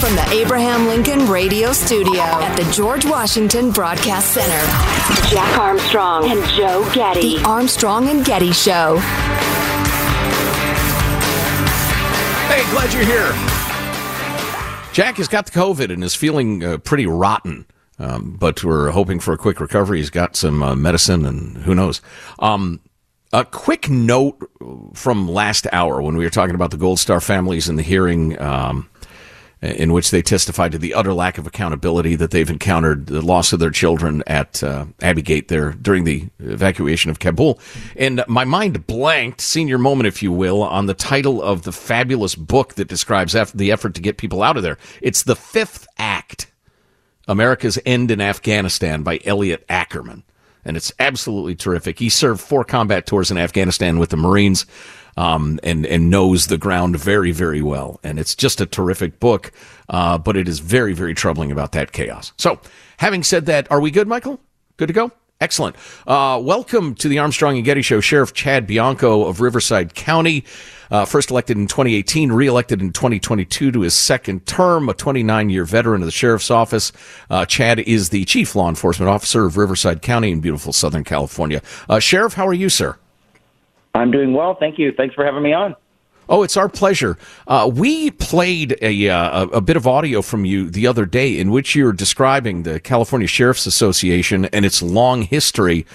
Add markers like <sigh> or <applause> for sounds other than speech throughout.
From the Abraham Lincoln Radio Studio at the George Washington Broadcast Center, Jack Armstrong and Joe Getty. The Armstrong and Getty Show. Hey, glad you're here. Jack has got the COVID and is feeling uh, pretty rotten. Um, but we're hoping for a quick recovery. He's got some uh, medicine, and who knows. Um, a quick note from last hour when we were talking about the Gold Star families and the hearing um, in which they testified to the utter lack of accountability that they've encountered, the loss of their children at uh, Abbey Gate there during the evacuation of Kabul. And my mind blanked, senior moment, if you will, on the title of the fabulous book that describes the effort to get people out of there. It's The Fifth Act America's End in Afghanistan by Elliot Ackerman and it's absolutely terrific. He served four combat tours in Afghanistan with the Marines, um, and and knows the ground very very well. And it's just a terrific book, uh, but it is very very troubling about that chaos. So, having said that, are we good, Michael? Good to go. Excellent. Uh, welcome to the Armstrong and Getty Show. Sheriff Chad Bianco of Riverside County, uh, first elected in 2018, reelected in 2022 to his second term, a 29 year veteran of the sheriff's office. Uh, Chad is the chief law enforcement officer of Riverside County in beautiful Southern California. Uh, Sheriff, how are you, sir? I'm doing well. Thank you. Thanks for having me on. Oh, it's our pleasure. Uh, we played a, uh, a bit of audio from you the other day in which you're describing the California Sheriff's Association and its long history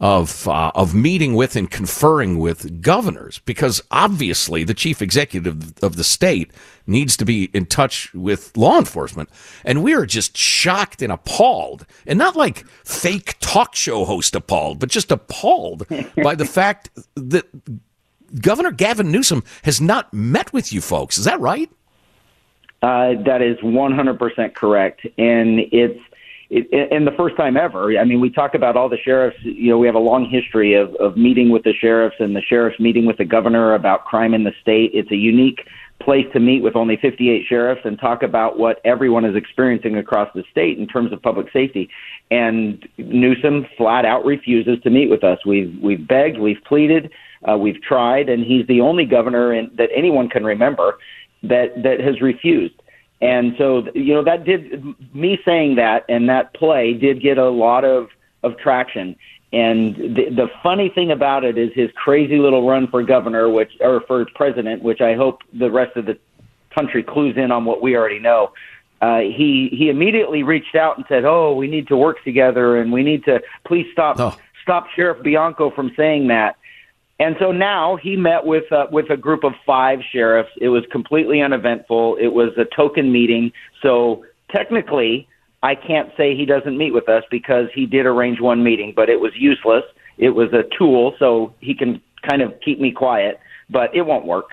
of uh, of meeting with and conferring with governors, because obviously the chief executive of the state needs to be in touch with law enforcement, and we are just shocked and appalled, and not like fake talk show host appalled, but just appalled <laughs> by the fact that Governor Gavin Newsom has not met with you folks. Is that right? Uh, that is 100% correct. And it's, it, and the first time ever. I mean, we talk about all the sheriffs. You know, we have a long history of, of meeting with the sheriffs and the sheriffs meeting with the governor about crime in the state. It's a unique place to meet with only 58 sheriffs and talk about what everyone is experiencing across the state in terms of public safety. And Newsom flat out refuses to meet with us. We've we've begged, we've pleaded. Uh, we've tried, and he's the only governor in, that anyone can remember that that has refused. And so, you know, that did me saying that and that play did get a lot of of traction. And the, the funny thing about it is his crazy little run for governor, which or for president, which I hope the rest of the country clues in on what we already know. Uh, he he immediately reached out and said, "Oh, we need to work together, and we need to please stop oh. stop Sheriff Bianco from saying that." And so now he met with uh, with a group of five sheriffs. It was completely uneventful. It was a token meeting. So technically, I can't say he doesn't meet with us because he did arrange one meeting, but it was useless. It was a tool, so he can kind of keep me quiet, but it won't work.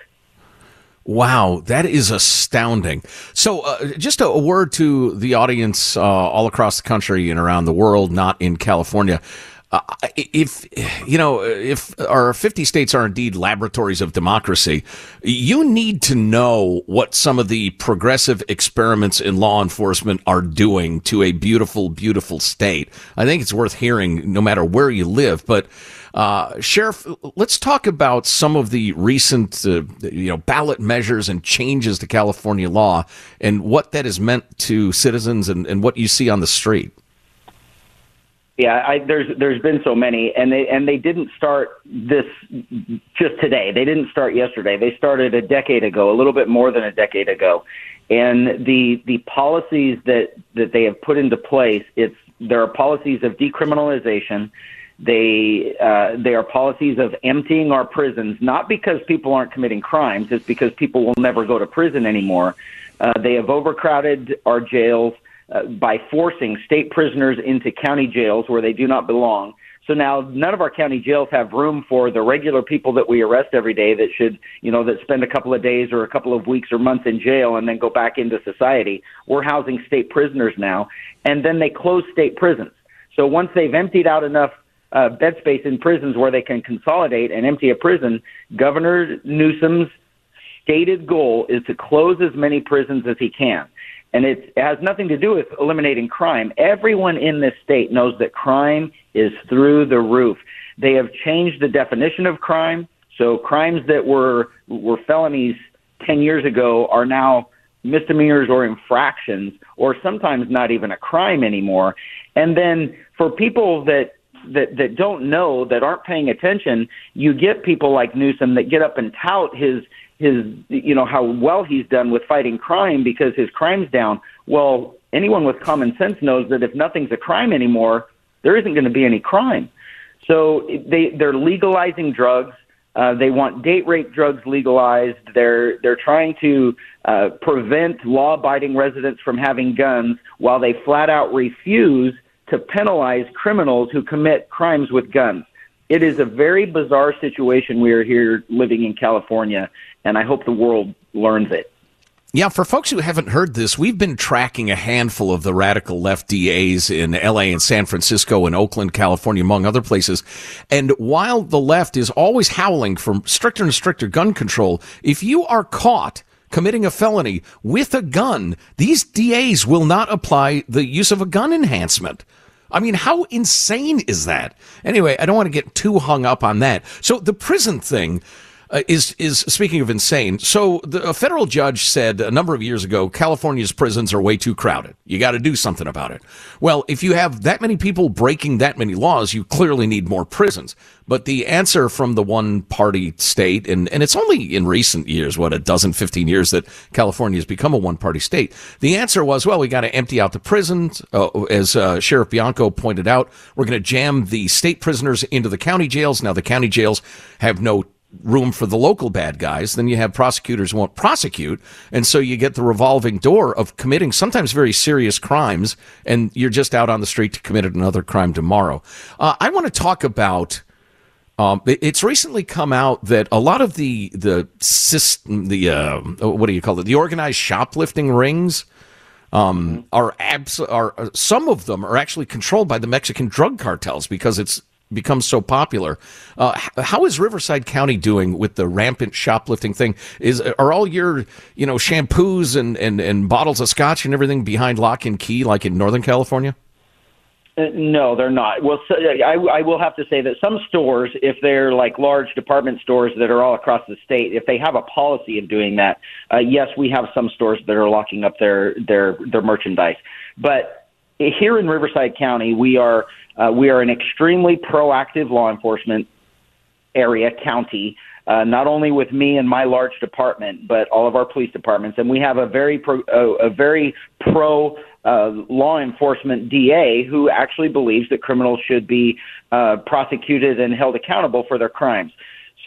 Wow, that is astounding. So, uh, just a, word to the audience uh, all across the country and around the world, not in California. Uh, if you know if our 50 states are indeed laboratories of democracy you need to know what some of the progressive experiments in law enforcement are doing to a beautiful beautiful state i think it's worth hearing no matter where you live but uh, Sheriff, let's talk about some of the recent, uh, you know, ballot measures and changes to California law and what that has meant to citizens and, and what you see on the street. Yeah, I, there's there's been so many, and they and they didn't start this just today. They didn't start yesterday. They started a decade ago, a little bit more than a decade ago, and the the policies that that they have put into place. It's there are policies of decriminalization. They uh, they are policies of emptying our prisons, not because people aren't committing crimes. It's because people will never go to prison anymore. Uh, they have overcrowded our jails uh, by forcing state prisoners into county jails where they do not belong. So now none of our county jails have room for the regular people that we arrest every day that should, you know, that spend a couple of days or a couple of weeks or months in jail and then go back into society. We're housing state prisoners now. And then they close state prisons. So once they've emptied out enough uh, bed space in prisons where they can consolidate and empty a prison, Governor Newsom's stated goal is to close as many prisons as he can and it has nothing to do with eliminating crime. Everyone in this state knows that crime is through the roof. They have changed the definition of crime, so crimes that were were felonies 10 years ago are now misdemeanors or infractions or sometimes not even a crime anymore. And then for people that that that don't know that aren't paying attention, you get people like Newsom that get up and tout his his you know how well he's done with fighting crime because his crime's down. Well, anyone with common sense knows that if nothing's a crime anymore, there isn't going to be any crime. So they they're legalizing drugs. Uh, they want date rape drugs legalized. They're they're trying to uh, prevent law-abiding residents from having guns, while they flat out refuse to penalize criminals who commit crimes with guns. It is a very bizarre situation we are here living in California, and I hope the world learns it. Yeah, for folks who haven't heard this, we've been tracking a handful of the radical left DAs in LA and San Francisco and Oakland, California, among other places. And while the left is always howling for stricter and stricter gun control, if you are caught committing a felony with a gun, these DAs will not apply the use of a gun enhancement. I mean, how insane is that? Anyway, I don't want to get too hung up on that. So the prison thing, uh, is is speaking of insane. So the, a federal judge said a number of years ago, California's prisons are way too crowded. You got to do something about it. Well, if you have that many people breaking that many laws, you clearly need more prisons. But the answer from the one party state, and, and it's only in recent years, what, a dozen, 15 years that California has become a one party state. The answer was, well, we got to empty out the prisons. Uh, as uh, Sheriff Bianco pointed out, we're going to jam the state prisoners into the county jails. Now, the county jails have no room for the local bad guys, then you have prosecutors who won't prosecute. And so you get the revolving door of committing sometimes very serious crimes, and you're just out on the street to commit another crime tomorrow. Uh, I want to talk about. Um, it's recently come out that a lot of the the system, the uh, what do you call it? The organized shoplifting rings um, are abs- are some of them are actually controlled by the Mexican drug cartels because it's becomes so popular. Uh, how is Riverside County doing with the rampant shoplifting thing? Is are all your you know shampoos and, and, and bottles of scotch and everything behind lock and key like in Northern California? Uh, no, they're not. Well, so, I, I will have to say that some stores, if they're like large department stores that are all across the state, if they have a policy of doing that, uh, yes, we have some stores that are locking up their their their merchandise. But here in Riverside County, we are uh, we are an extremely proactive law enforcement area, county, uh, not only with me and my large department, but all of our police departments. And we have a very pro, uh, a very pro uh, law enforcement DA who actually believes that criminals should be uh, prosecuted and held accountable for their crimes.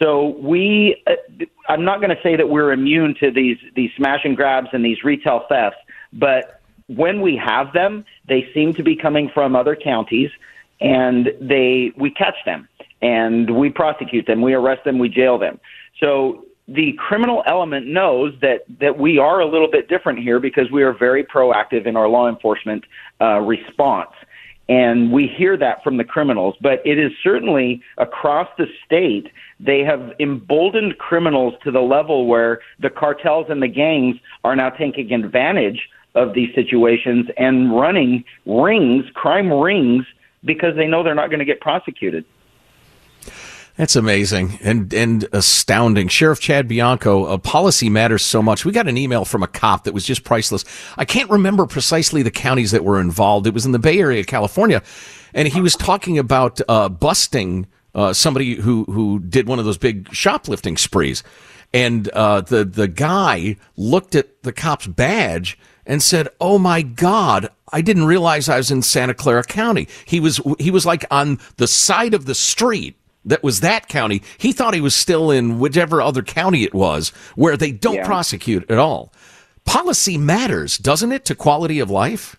So we, uh, I'm not going to say that we're immune to these these smash and grabs and these retail thefts, but when we have them, they seem to be coming from other counties, and they we catch them and we prosecute them, we arrest them, we jail them. So the criminal element knows that that we are a little bit different here because we are very proactive in our law enforcement uh, response. And we hear that from the criminals, but it is certainly across the state, they have emboldened criminals to the level where the cartels and the gangs are now taking advantage of these situations and running rings, crime rings, because they know they're not going to get prosecuted. That's amazing and and astounding. Sheriff Chad Bianco, a policy matters so much. We got an email from a cop that was just priceless. I can't remember precisely the counties that were involved. It was in the Bay Area, California, and he was talking about uh, busting uh, somebody who who did one of those big shoplifting sprees, and uh, the the guy looked at the cop's badge and said, "Oh my God." I didn't realize I was in Santa Clara County. He was he was like on the side of the street that was that county. He thought he was still in whichever other county it was where they don't yeah. prosecute at all. Policy matters, doesn't it, to quality of life?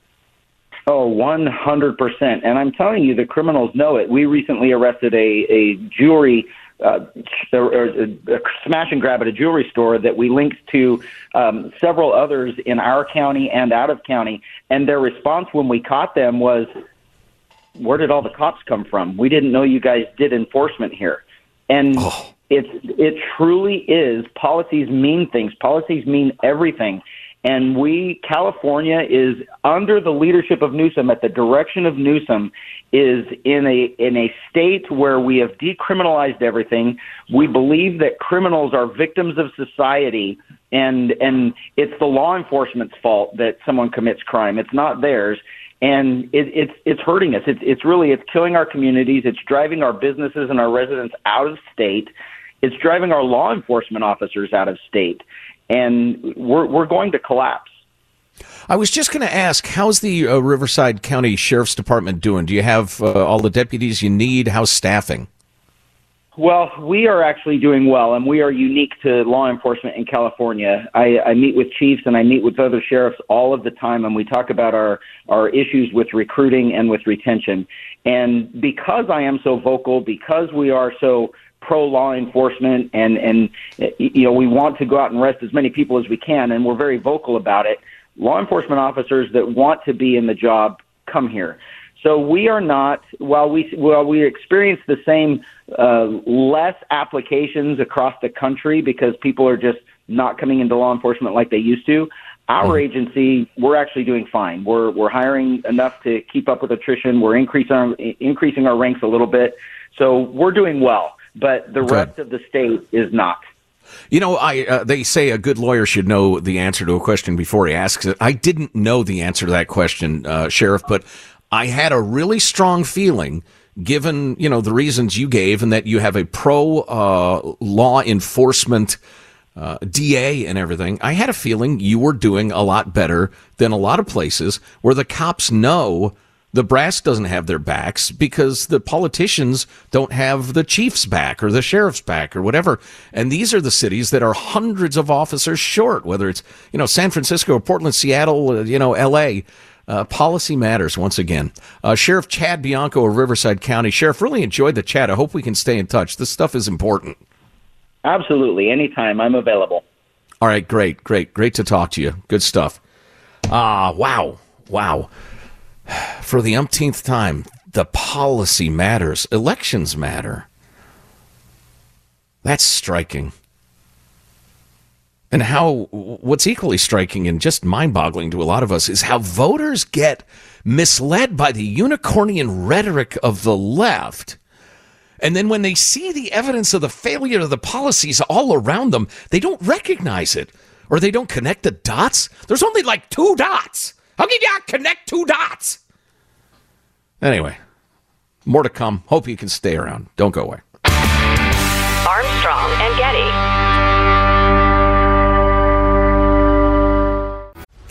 Oh, 100%. And I'm telling you, the criminals know it. We recently arrested a, a jewelry uh, a, a smash and grab at a jewelry store that we linked to um, several others in our county and out of county. And their response when we caught them was, where did all the cops come from? We didn't know you guys did enforcement here. And oh. it's it truly is policies mean things. Policies mean everything. And we, California, is under the leadership of Newsom, at the direction of Newsom, is in a in a state where we have decriminalized everything. We believe that criminals are victims of society, and and it's the law enforcement's fault that someone commits crime. It's not theirs and it, it's it's hurting us. It's it's really it's killing our communities. It's driving our businesses and our residents out of state. It's driving our law enforcement officers out of state, and we're we're going to collapse. I was just going to ask, how's the uh, Riverside County Sheriff's Department doing? Do you have uh, all the deputies you need? How's staffing? Well, we are actually doing well, and we are unique to law enforcement in California. I, I meet with chiefs and I meet with other sheriffs all of the time, and we talk about our, our issues with recruiting and with retention. And because I am so vocal, because we are so pro law enforcement, and and you know we want to go out and arrest as many people as we can, and we're very vocal about it. Law enforcement officers that want to be in the job come here. So we are not while we while we experience the same uh, less applications across the country because people are just not coming into law enforcement like they used to. Our mm-hmm. agency, we're actually doing fine. We're we're hiring enough to keep up with attrition. We're increasing our, increasing our ranks a little bit, so we're doing well. But the rest of the state is not. You know, I uh, they say a good lawyer should know the answer to a question before he asks it. I didn't know the answer to that question, uh, Sheriff, but I had a really strong feeling given, you know, the reasons you gave and that you have a pro uh, law enforcement uh, DA and everything, I had a feeling you were doing a lot better than a lot of places where the cops know the brass doesn't have their backs because the politicians don't have the chief's back or the sheriff's back or whatever. And these are the cities that are hundreds of officers short, whether it's, you know, San Francisco, Portland, Seattle, uh, you know, LA. Uh, policy matters once again. Uh, Sheriff Chad Bianco of Riverside County. Sheriff, really enjoyed the chat. I hope we can stay in touch. This stuff is important. Absolutely. Anytime. I'm available. All right. Great. Great. Great to talk to you. Good stuff. Ah, uh, wow. Wow. <sighs> For the umpteenth time, the policy matters. Elections matter. That's striking and how what's equally striking and just mind-boggling to a lot of us is how voters get misled by the unicornian rhetoric of the left. And then when they see the evidence of the failure of the policies all around them, they don't recognize it or they don't connect the dots. There's only like two dots. How can you connect two dots? Anyway, more to come. Hope you can stay around. Don't go away. Armstrong and Getty.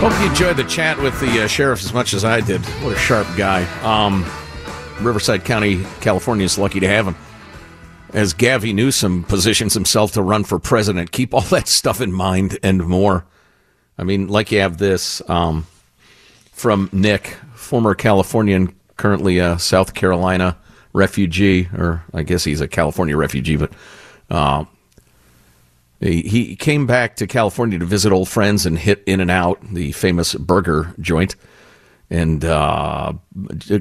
Hope you enjoyed the chat with the uh, sheriff as much as I did. What a sharp guy. Um, Riverside County, California is lucky to have him. As Gavin Newsom positions himself to run for president, keep all <laughs> that stuff in mind and more. I mean, like you have this um, from Nick, former Californian, currently a South Carolina refugee, or I guess he's a California refugee, but uh, he, came back to California to visit old friends and hit In and Out, the famous burger joint. And uh,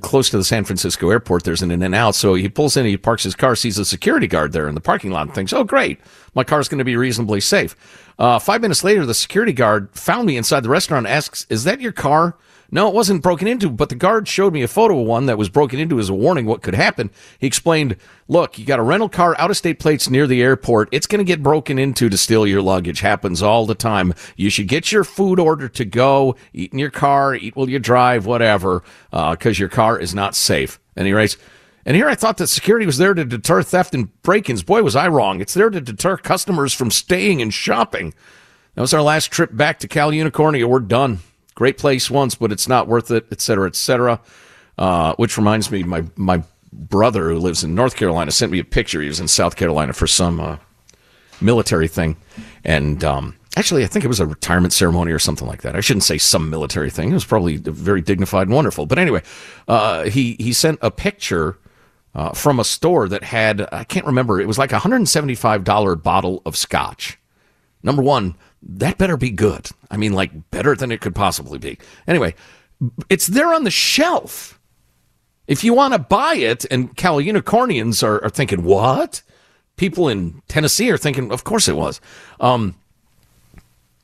close to the San Francisco airport, there's an In and Out. So he pulls in, he parks his car, sees a security guard there in the parking lot, and thinks, oh, great, my car's going to be reasonably safe. Uh, five minutes later, the security guard found me inside the restaurant asks, Is that your car? No, it wasn't broken into, but the guard showed me a photo of one that was broken into as a warning what could happen. He explained, look, you got a rental car, out of state plates near the airport. It's going to get broken into to steal your luggage. Happens all the time. You should get your food order to go, eat in your car, eat while you drive, whatever, because uh, your car is not safe. And he writes, and here I thought that security was there to deter theft and break ins. Boy, was I wrong. It's there to deter customers from staying and shopping. That was our last trip back to Cal Unicornia. We're done. Great place once, but it's not worth it, et cetera, et cetera. Uh, which reminds me, my my brother who lives in North Carolina sent me a picture. He was in South Carolina for some uh, military thing, and um, actually, I think it was a retirement ceremony or something like that. I shouldn't say some military thing. It was probably very dignified and wonderful. But anyway, uh, he he sent a picture. Uh, from a store that had, I can't remember, it was like a $175 bottle of scotch. Number one, that better be good. I mean, like better than it could possibly be. Anyway, it's there on the shelf. If you want to buy it, and Cal Unicornians are, are thinking, what? People in Tennessee are thinking, of course it was. Um,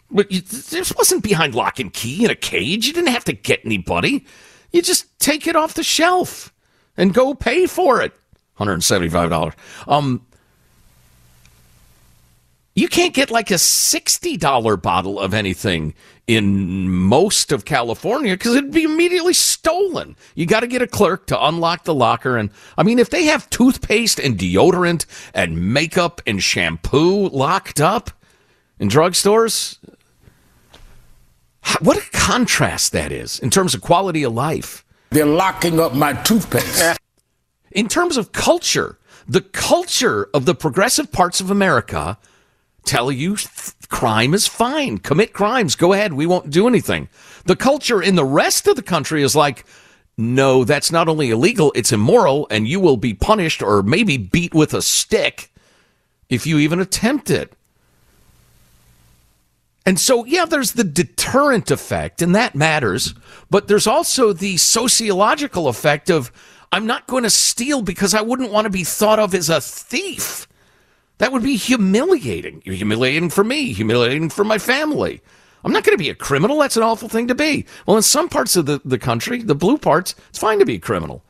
but you, this wasn't behind lock and key in a cage. You didn't have to get anybody. You just take it off the shelf and go pay for it. $175. Um, you can't get like a $60 bottle of anything in most of California because it'd be immediately stolen. You got to get a clerk to unlock the locker. And I mean, if they have toothpaste and deodorant and makeup and shampoo locked up in drugstores, what a contrast that is in terms of quality of life. They're locking up my toothpaste. <laughs> in terms of culture, the culture of the progressive parts of America tell you th- crime is fine. Commit crimes. Go ahead. We won't do anything. The culture in the rest of the country is like, no, that's not only illegal, it's immoral, and you will be punished or maybe beat with a stick if you even attempt it. And so, yeah, there's the deterrent effect, and that matters. But there's also the sociological effect of I'm not going to steal because I wouldn't want to be thought of as a thief. That would be humiliating. Humiliating for me, humiliating for my family. I'm not going to be a criminal. That's an awful thing to be. Well, in some parts of the, the country, the blue parts, it's fine to be a criminal.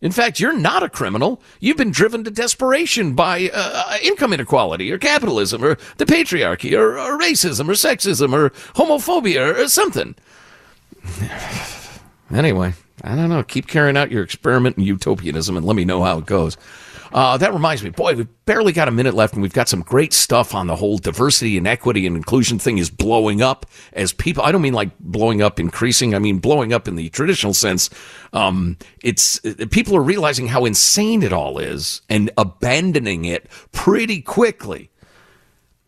In fact, you're not a criminal. You've been driven to desperation by uh, uh, income inequality or capitalism or the patriarchy or, or racism or sexism or homophobia or, or something. <sighs> anyway, I don't know. Keep carrying out your experiment in utopianism and let me know how it goes. Uh, that reminds me, boy, we've barely got a minute left, and we've got some great stuff on the whole diversity and equity and inclusion thing is blowing up as people. I don't mean like blowing up, increasing. I mean blowing up in the traditional sense. Um, it's people are realizing how insane it all is and abandoning it pretty quickly.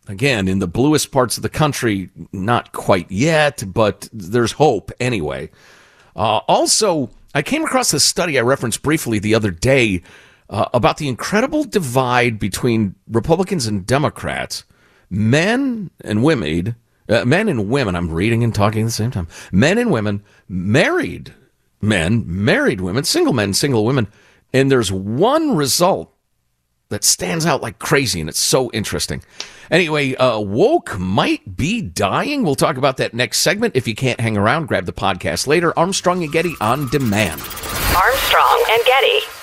Again, in the bluest parts of the country, not quite yet, but there's hope anyway. Uh, also, I came across this study I referenced briefly the other day uh, about the incredible divide between Republicans and Democrats, men and women, uh, men and women. I'm reading and talking at the same time. Men and women, married men, married women, single men, single women, and there's one result that stands out like crazy, and it's so interesting. Anyway, uh, woke might be dying. We'll talk about that next segment. If you can't hang around, grab the podcast later. Armstrong and Getty on demand. Armstrong and Getty.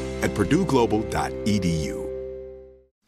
at purdueglobal.edu.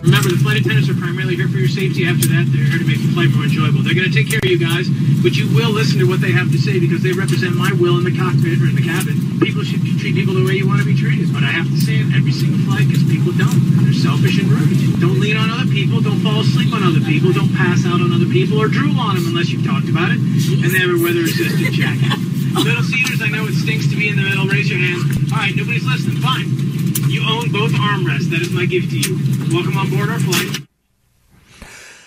Remember, the flight attendants are primarily here for your safety. After that, they're here to make the flight more enjoyable. They're going to take care of you guys, but you will listen to what they have to say because they represent my will in the cockpit or in the cabin. People should treat people the way you want to be treated. But I have to say it every single flight because people don't. They're selfish and rude. Don't lean on other people. Don't fall asleep on other people. Don't pass out on other people or drool on them unless you've talked about it. And they have a weather-resistant jacket. Little Cedars, I know it stinks to be in the middle. Raise your hands. All right, nobody's listening. Fine. You own both armrests. That is my gift to you. Welcome on board our flight.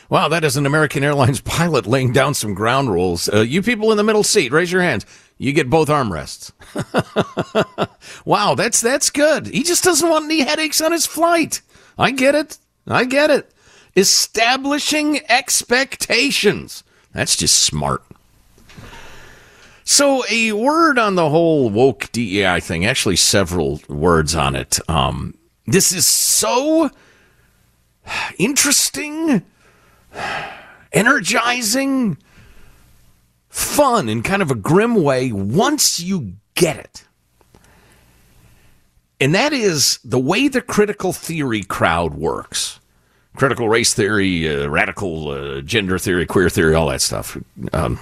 Wow, that is an American Airlines <laughs> pilot laying down some ground rules. Uh, you people in the middle seat, raise your hands. You get both armrests. <laughs> wow, that's that's good. He just doesn't want any headaches on his flight. I get it. I get it. Establishing expectations. That's just smart. So, a word on the whole woke DEI thing, actually, several words on it. Um, this is so interesting, energizing, fun in kind of a grim way once you get it. And that is the way the critical theory crowd works critical race theory, uh, radical uh, gender theory, queer theory, all that stuff. Um,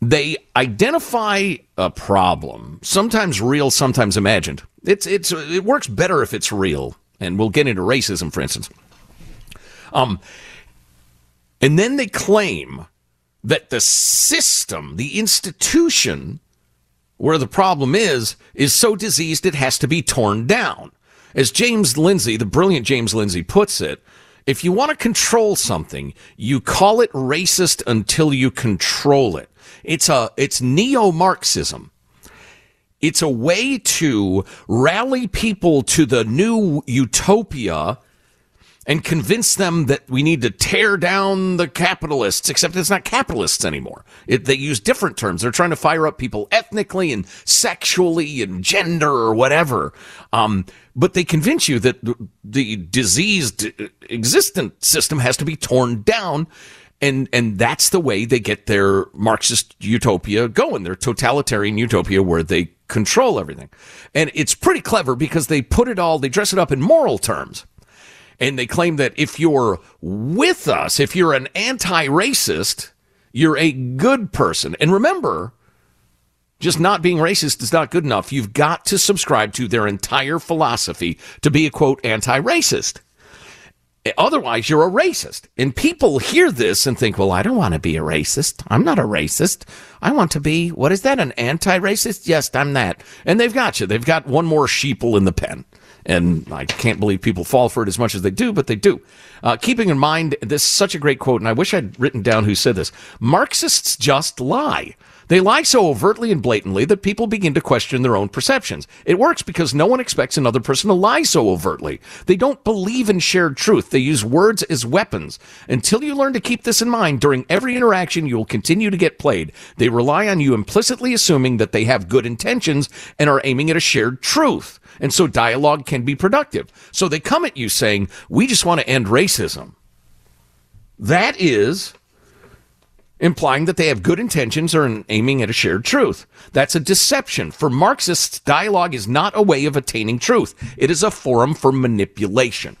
they identify a problem, sometimes real, sometimes imagined. It's it's it works better if it's real, and we'll get into racism, for instance. Um, and then they claim that the system, the institution where the problem is, is so diseased it has to be torn down. As James Lindsay, the brilliant James Lindsay puts it, if you want to control something, you call it racist until you control it. It's a it's neo-Marxism. It's a way to rally people to the new utopia and convince them that we need to tear down the capitalists, except it's not capitalists anymore. It, they use different terms. They're trying to fire up people ethnically and sexually and gender or whatever. Um, but they convince you that the diseased existent system has to be torn down. And, and that's the way they get their Marxist utopia going, their totalitarian utopia where they control everything. And it's pretty clever because they put it all, they dress it up in moral terms and they claim that if you're with us, if you're an anti racist, you're a good person. And remember, just not being racist is not good enough. You've got to subscribe to their entire philosophy to be a quote anti racist. Otherwise, you're a racist. And people hear this and think, well, I don't want to be a racist. I'm not a racist. I want to be, what is that, an anti racist? Yes, I'm that. And they've got you. They've got one more sheeple in the pen. And I can't believe people fall for it as much as they do, but they do. Uh, keeping in mind, this is such a great quote, and I wish I'd written down who said this Marxists just lie. They lie so overtly and blatantly that people begin to question their own perceptions. It works because no one expects another person to lie so overtly. They don't believe in shared truth. They use words as weapons. Until you learn to keep this in mind during every interaction, you will continue to get played. They rely on you implicitly assuming that they have good intentions and are aiming at a shared truth. And so dialogue can be productive. So they come at you saying, we just want to end racism. That is implying that they have good intentions or aiming at a shared truth. That's a deception. For Marxists, dialogue is not a way of attaining truth. It is a forum for manipulation.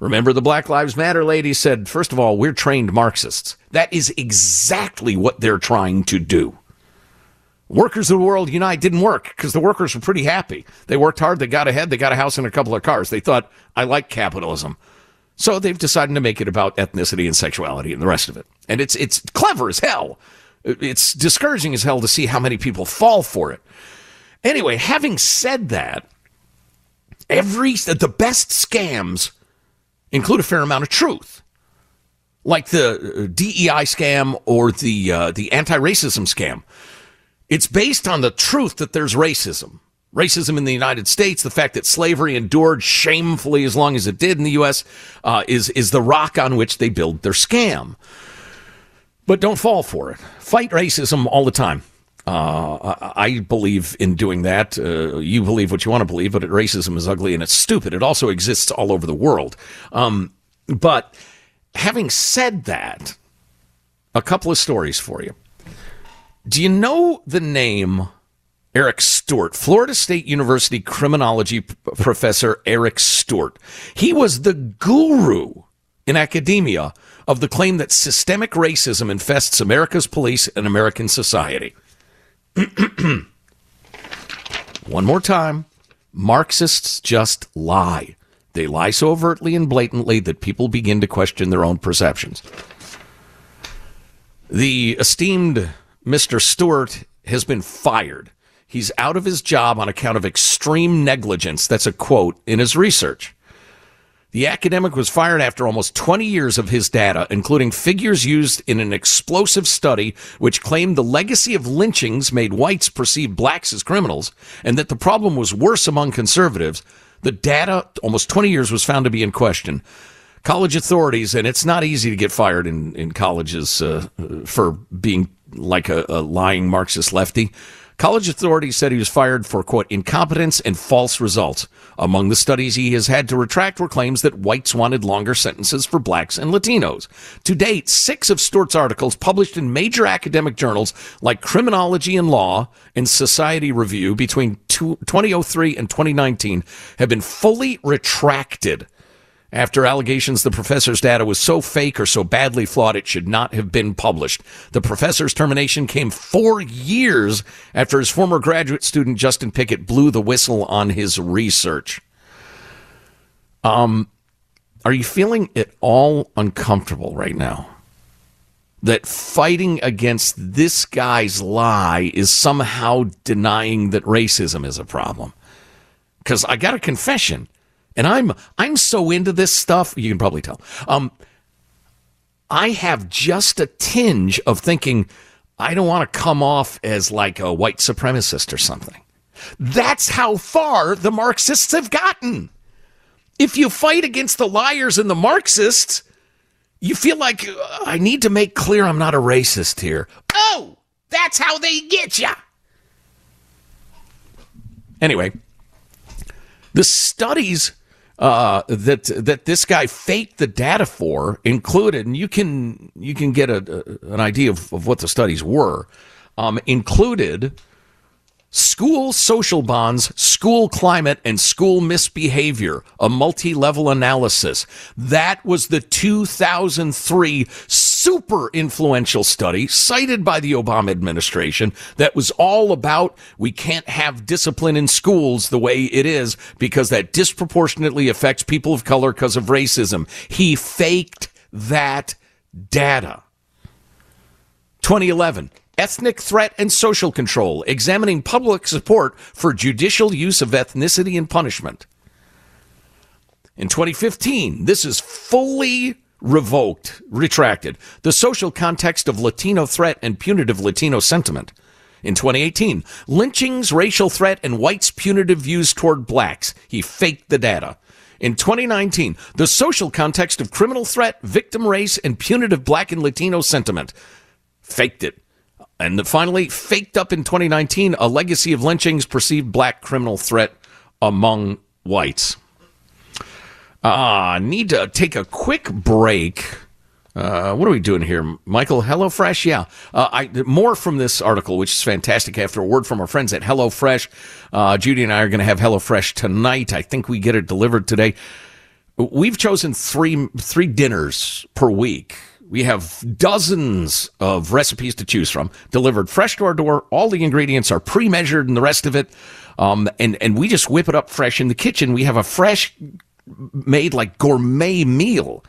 Remember the Black Lives Matter lady said, first of all, we're trained Marxists. That is exactly what they're trying to do. Workers of the World Unite didn't work because the workers were pretty happy. They worked hard, they got ahead, they got a house and a couple of cars. They thought, I like capitalism. So they've decided to make it about ethnicity and sexuality and the rest of it. And it's it's clever as hell. It's discouraging as hell to see how many people fall for it. Anyway, having said that, every the best scams include a fair amount of truth. Like the uh, DEI scam or the uh, the anti-racism scam. It's based on the truth that there's racism. Racism in the United States, the fact that slavery endured shamefully as long as it did in the U.S., uh, is, is the rock on which they build their scam. But don't fall for it. Fight racism all the time. Uh, I believe in doing that. Uh, you believe what you want to believe, but racism is ugly and it's stupid. It also exists all over the world. Um, but having said that, a couple of stories for you. Do you know the name Eric Stewart, Florida State University criminology p- professor Eric Stewart? He was the guru in academia of the claim that systemic racism infests America's police and American society. <clears throat> One more time. Marxists just lie. They lie so overtly and blatantly that people begin to question their own perceptions. The esteemed Mr. Stewart has been fired. He's out of his job on account of extreme negligence. That's a quote in his research. The academic was fired after almost 20 years of his data, including figures used in an explosive study which claimed the legacy of lynchings made whites perceive blacks as criminals and that the problem was worse among conservatives. The data, almost 20 years, was found to be in question. College authorities, and it's not easy to get fired in, in colleges uh, for being like a, a lying Marxist lefty. College authorities said he was fired for, quote, incompetence and false results. Among the studies he has had to retract were claims that whites wanted longer sentences for blacks and Latinos. To date, six of Stewart's articles published in major academic journals like Criminology and Law and Society Review between 2003 and 2019 have been fully retracted after allegations the professor's data was so fake or so badly flawed it should not have been published. The professor's termination came four years after his former graduate student Justin Pickett blew the whistle on his research. Um, are you feeling at all uncomfortable right now? That fighting against this guy's lie is somehow denying that racism is a problem. Because I got a confession. And I'm I'm so into this stuff, you can probably tell. Um, I have just a tinge of thinking I don't want to come off as like a white supremacist or something. That's how far the Marxists have gotten. If you fight against the liars and the Marxists, you feel like uh, I need to make clear I'm not a racist here. Oh, that's how they get you. Anyway, the studies uh, that that this guy faked the data for included, and you can you can get a, a an idea of, of, what the studies were. Um, included school social bonds, school climate, and school misbehavior, a multi level analysis. That was the 2003 super influential study cited by the Obama administration that was all about we can't have discipline in schools the way it is because that disproportionately affects people of color because of racism. He faked that data. 2011 ethnic threat and social control, examining public support for judicial use of ethnicity in punishment. In 2015, this is fully revoked, retracted. The social context of Latino threat and punitive Latino sentiment. In 2018, lynchings, racial threat, and whites' punitive views toward blacks. He faked the data. In 2019, the social context of criminal threat, victim race, and punitive black and Latino sentiment. Faked it. And finally, faked up in 2019 a legacy of lynchings, perceived black criminal threat among whites. Uh, need to take a quick break. Uh, what are we doing here, Michael? HelloFresh, yeah. Uh, I more from this article, which is fantastic. After a word from our friends at HelloFresh, uh, Judy and I are going to have HelloFresh tonight. I think we get it delivered today. We've chosen three three dinners per week we have dozens of recipes to choose from, delivered fresh to our door. All the ingredients are pre-measured and the rest of it. Um, and, and we just whip it up fresh in the kitchen. We have a fresh made like gourmet meal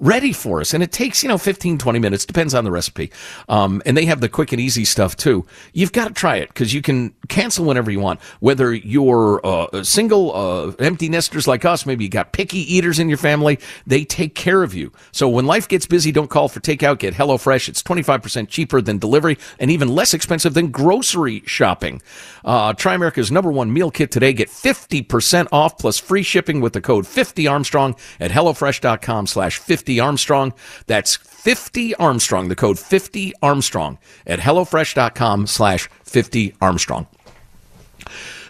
ready for us. And it takes, you know, 15, 20 minutes, depends on the recipe. Um, and they have the quick and easy stuff too. You've got to try it because you can cancel whenever you want. Whether you're uh, single, uh, empty nesters like us, maybe you got picky eaters in your family, they take care of you. So when life gets busy, don't call for takeout, get HelloFresh. It's 25% cheaper than delivery and even less expensive than grocery shopping. Uh, try America's number one meal kit today. Get 50% off plus free shipping with the code 50Armstrong at HelloFresh.com slash 50 Armstrong. That's 50 Armstrong, the code 50 Armstrong at HelloFresh.com slash 50 Armstrong.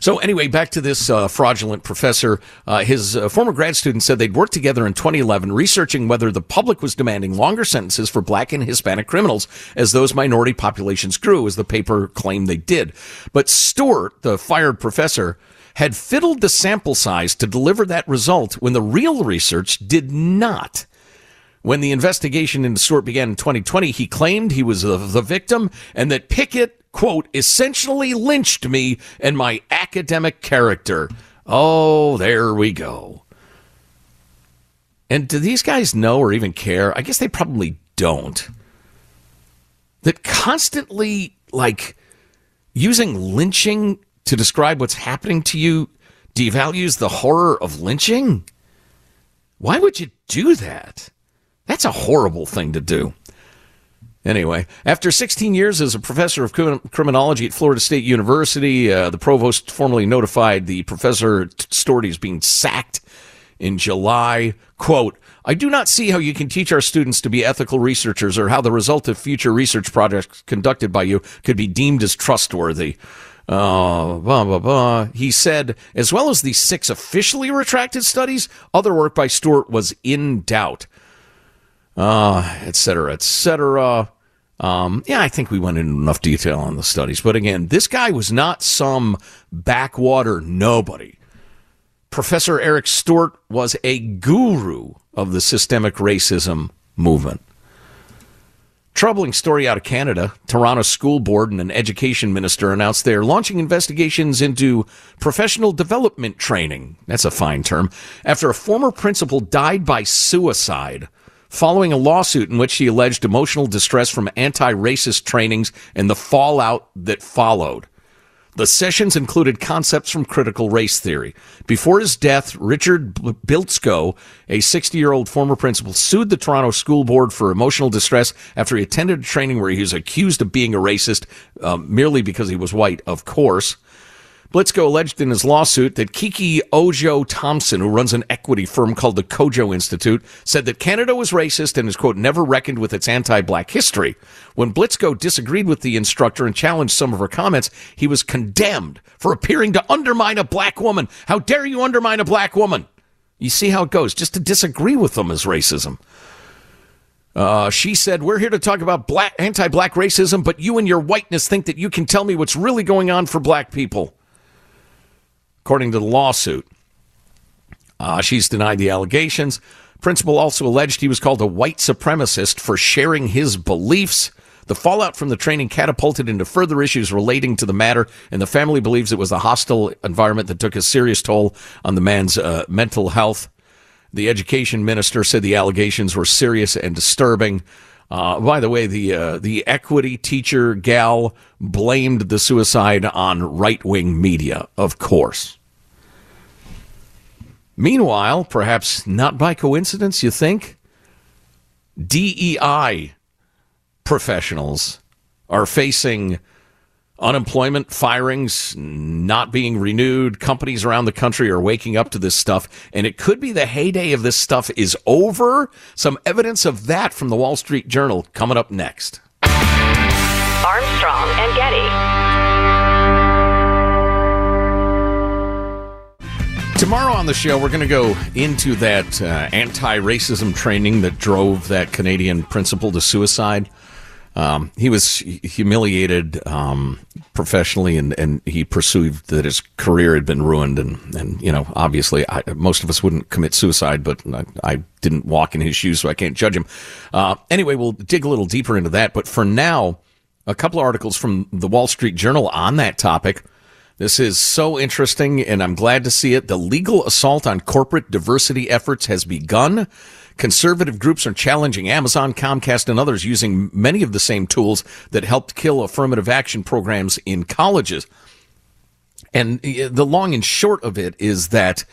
So anyway, back to this uh, fraudulent professor. Uh, his uh, former grad student said they'd worked together in 2011 researching whether the public was demanding longer sentences for black and Hispanic criminals as those minority populations grew, as the paper claimed they did. But Stewart, the fired professor, had fiddled the sample size to deliver that result when the real research did not. When the investigation into Stewart began in 2020, he claimed he was the, the victim and that Pickett quote, essentially lynched me and my academic character. Oh, there we go. And do these guys know or even care? I guess they probably don't. That constantly, like, using lynching to describe what's happening to you devalues the horror of lynching? Why would you do that? That's a horrible thing to do. Anyway, after 16 years as a professor of criminology at Florida State University, uh, the provost formally notified the professor Storty is being sacked in July. Quote, I do not see how you can teach our students to be ethical researchers or how the result of future research projects conducted by you could be deemed as trustworthy. Uh, blah, blah, blah. He said, as well as the six officially retracted studies, other work by Stewart was in doubt. Uh, et cetera, et cetera. Um, yeah, I think we went into enough detail on the studies. But again, this guy was not some backwater nobody. Professor Eric Stewart was a guru of the systemic racism movement. Troubling story out of Canada. Toronto School Board and an education minister announced they are launching investigations into professional development training. That's a fine term. After a former principal died by suicide following a lawsuit in which she alleged emotional distress from anti racist trainings and the fallout that followed. The sessions included concepts from critical race theory. Before his death, Richard Bilkszto, a 60 year old former principal, sued the Toronto School Board for emotional distress after he attended a training where he was accused of being a racist um, merely because he was white, of course. Bilkszto alleged in his lawsuit that Kiki Ojo Thompson, who runs an equity firm called the Kojo Institute, said that Canada was racist and has, quote, never reckoned with its anti black history. When Bilkszto disagreed with the instructor and challenged some of her comments, he was condemned for appearing to undermine a black woman. How dare you undermine a black woman? You see how it goes. Just to disagree with them is racism. Uh, she said, We're here to talk about black, anti black racism, but you and your whiteness think that you can tell me what's really going on for black people according to the lawsuit. Uh, she's denied the allegations. Principal also alleged he was called a white supremacist for sharing his beliefs. The fallout from the training catapulted into further issues relating to the matter, and the family believes it was a hostile environment that took a serious toll on the man's uh, mental health. The education minister said the allegations were serious and disturbing. Uh, by the way, the uh, the equity teacher gal blamed the suicide on right wing media, of course. Meanwhile, perhaps not by coincidence, you think, DEI professionals are facing unemployment, firings not being renewed. Companies around the country are waking up to this stuff, and it could be the heyday of this stuff is over. Some evidence of that from the Wall Street Journal coming up next. Armstrong and Getty. Tomorrow on the show, we're going to go into that uh, anti racism training that drove that Canadian principal to suicide. Um, he was humiliated um, professionally, and, and he perceived that his career had been ruined. And, and you know, obviously, I, most of us wouldn't commit suicide, but I, I, didn't walk in his shoes, so I can't judge him. Uh, anyway, we'll dig a little deeper into that. But for now, a couple of articles from the Wall Street Journal on that topic. This is so interesting, and I'm glad to see it. The legal assault on corporate diversity efforts has begun. Conservative groups are challenging Amazon, Comcast, and others using many of the same tools that helped kill affirmative action programs in colleges. And uh, the long and short of it is that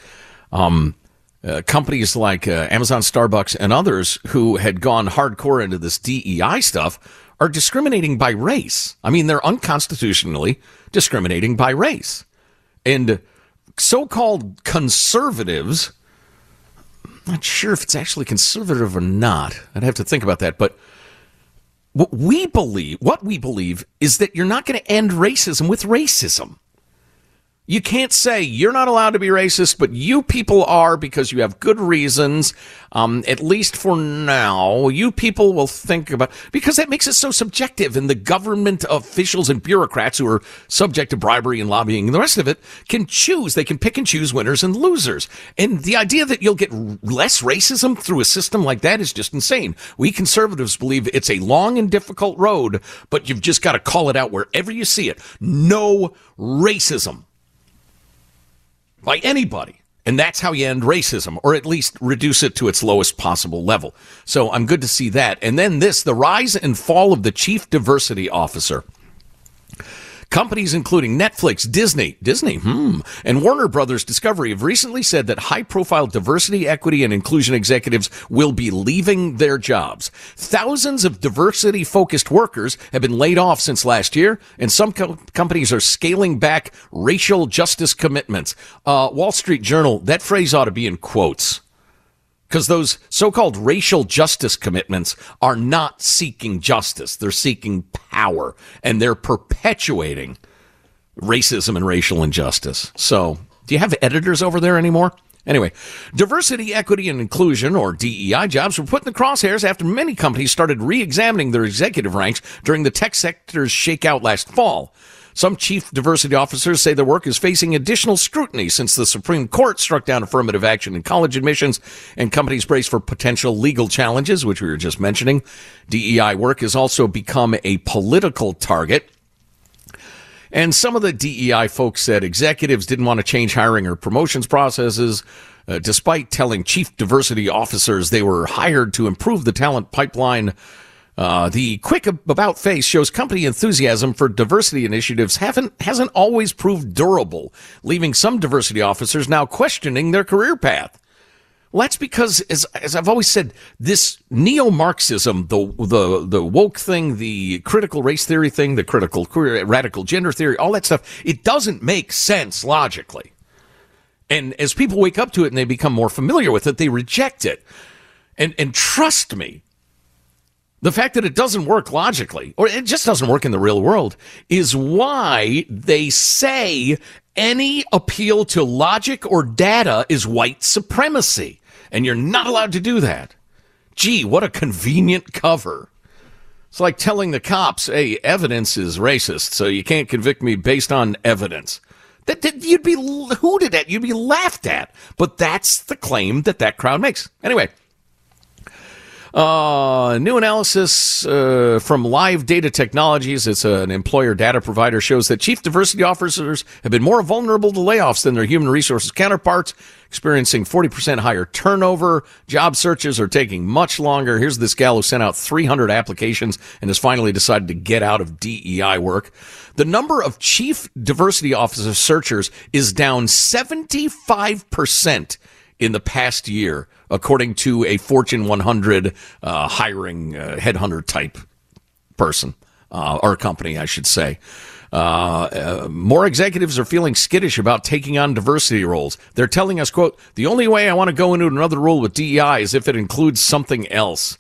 um, uh, companies like uh, Amazon, Starbucks, and others who had gone hardcore into this DEI stuff are discriminating by race. I mean, they're unconstitutionally discriminating by race. And so called conservatives, not sure if it's actually conservative or not. I'd have to think about that. But what we believe, what we believe is that you're not going to end racism with racism. You can't say you're not allowed to be racist, but you people are because you have good reasons. Um, at least for now, you people will think about because that makes it so subjective, and the government officials and bureaucrats who are subject to bribery and lobbying and the rest of it can choose. They can pick and choose winners and losers. And the idea that you'll get less racism through a system like that is just insane. We conservatives believe it's a long and difficult road, but you've just got to call it out wherever you see it. No racism by anybody. And that's how you end racism, or at least reduce it to its lowest possible level. So I'm good to see that. And then this the rise and fall of the chief diversity officer. Companies including Netflix, Disney, Disney, hmm, and Warner Brothers Discovery have recently said that high profile diversity, equity, and inclusion executives will be leaving their jobs. Thousands of diversity focused workers have been laid off since last year, and some co- companies are scaling back racial justice commitments. Uh, Wall Street Journal, that phrase ought to be in quotes because those so-called racial justice commitments are not seeking justice. They're seeking power and they're perpetuating racism and racial injustice. So do you have editors over there anymore? Anyway, diversity, equity, and inclusion, or DEI jobs, were put in the crosshairs after many companies started re examining their executive ranks during the tech sector's shakeout last fall. Some chief diversity officers say their work is facing additional scrutiny since the Supreme Court struck down affirmative action in college admissions and companies brace for potential legal challenges, which we were just mentioning. DEI work has also become a political target. And some of the DEI folks said executives didn't want to change hiring or promotions processes, uh, despite telling chief diversity officers they were hired to improve the talent pipeline uh, the quick about face shows company enthusiasm for diversity initiatives haven't hasn't always proved durable, leaving some diversity officers now questioning their career path. Well, that's because, as, as I've always said, this neo-Marxism, the, the, the woke thing, the critical race theory thing, the critical radical gender theory, all that stuff, it doesn't make sense logically. And as people wake up to it and they become more familiar with it, they reject it. And, and trust me, the fact that it doesn't work logically, or it just doesn't work in the real world, is why they say any appeal to logic or data is white supremacy. And you're not allowed to do that. Gee, what a convenient cover. It's like telling the cops, hey, evidence is racist, so you can't convict me based on evidence. That, that, you'd be hooted at, you'd be laughed at. But that's the claim that that crowd makes. Anyway, uh, new analysis uh, from Live Data Technologies, it's an employer data provider, shows that chief diversity officers have been more vulnerable to layoffs than their human resources counterparts, experiencing 40% higher turnover. Job searches are taking much longer. Here's this gal who sent out 300 applications and has finally decided to get out of DEI work. The number of chief diversity officer searchers is down 75% in the past year according to a Fortune 100 uh, hiring uh, headhunter type person uh, or company, I should say. Uh, uh, more executives are feeling skittish about taking on diversity roles. They're telling us, quote, the only way I want to go into another role with DEI is if it includes something else.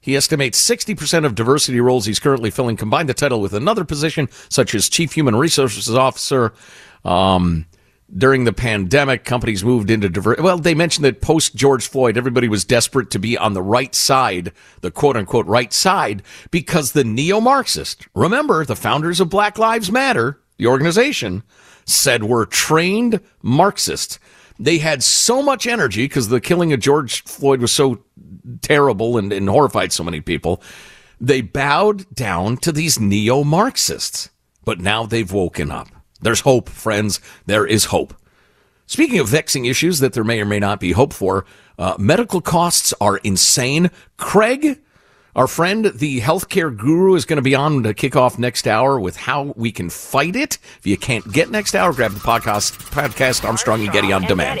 He estimates 60% of diversity roles he's currently filling combine the title with another position, such as Chief Human Resources Officer. Um, during the pandemic, companies moved into diver. Well, they mentioned that post George Floyd, everybody was desperate to be on the right side, the quote unquote right side, because the neo Marxist, remember the founders of Black Lives Matter, the organization, said we're trained Marxists. They had so much energy because the killing of George Floyd was so terrible and, and horrified so many people. They bowed down to these neo Marxists, but now they've woken up. There's hope, friends. There is hope. Speaking of vexing issues that there may or may not be hope for, uh, medical costs are insane. Craig, our friend, the healthcare guru, is going to be on to kick off next hour with how we can fight it. If you can't get next hour, grab the podcast, podcast Armstrong and Getty on demand.